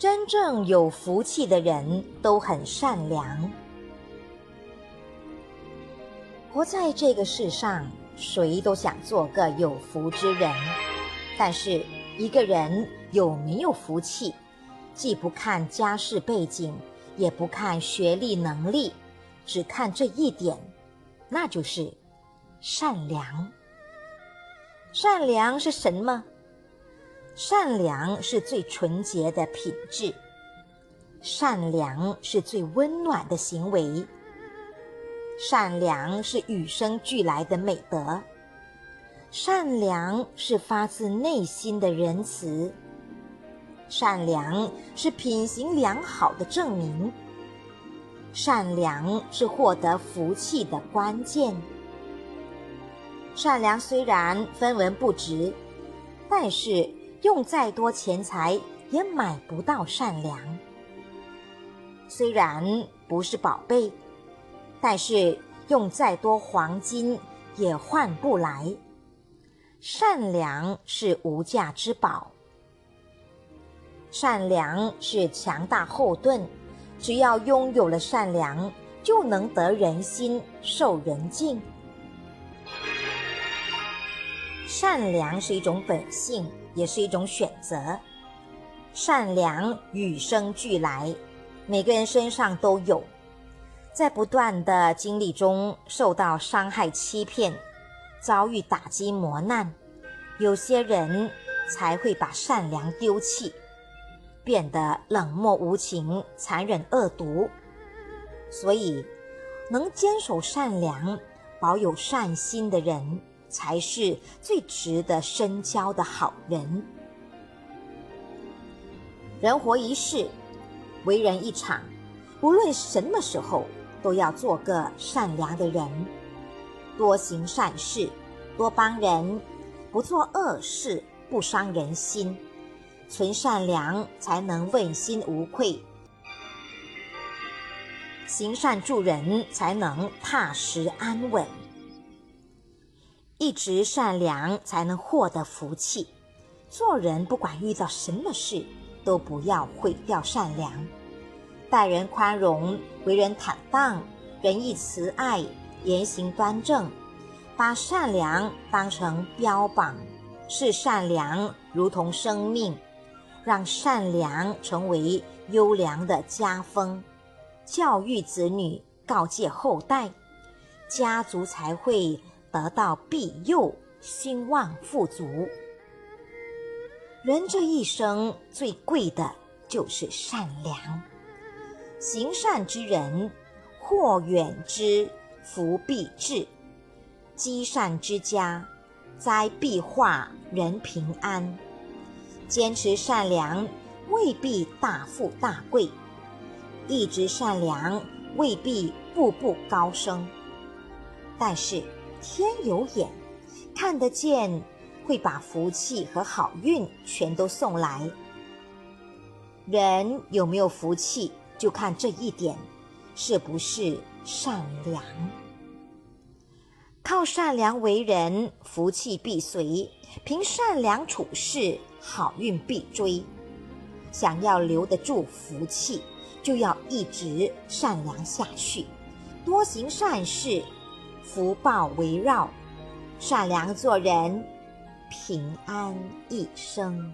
真正有福气的人都很善良。活在这个世上，谁都想做个有福之人。但是，一个人有没有福气，既不看家世背景，也不看学历能力，只看这一点，那就是善良。善良是什么？善良是最纯洁的品质，善良是最温暖的行为。善良是与生俱来的美德，善良是发自内心的仁慈，善良是品行良好的证明，善良是获得福气的关键。善良虽然分文不值，但是用再多钱财也买不到善良。虽然不是宝贝。但是用再多黄金也换不来，善良是无价之宝。善良是强大后盾，只要拥有了善良，就能得人心、受人敬。善良是一种本性，也是一种选择。善良与生俱来，每个人身上都有。在不断的经历中受到伤害、欺骗，遭遇打击、磨难，有些人才会把善良丢弃，变得冷漠无情、残忍恶毒。所以，能坚守善良、保有善心的人，才是最值得深交的好人。人活一世，为人一场，无论什么时候。都要做个善良的人，多行善事，多帮人，不做恶事，不伤人心，存善良才能问心无愧，行善助人才能踏实安稳，一直善良才能获得福气。做人不管遇到什么事，都不要毁掉善良。待人宽容，为人坦荡，仁义慈爱，言行端正，把善良当成标榜，视善良如同生命，让善良成为优良的家风，教育子女，告诫后代，家族才会得到庇佑，兴旺富足。人这一生最贵的就是善良。行善之人，祸远之，福必至；积善之家，灾必化，人平安。坚持善良，未必大富大贵；一直善良，未必步步高升。但是天有眼，看得见，会把福气和好运全都送来。人有没有福气？就看这一点，是不是善良？靠善良为人，福气必随；凭善良处事，好运必追。想要留得住福气，就要一直善良下去，多行善事，福报围绕。善良做人，平安一生。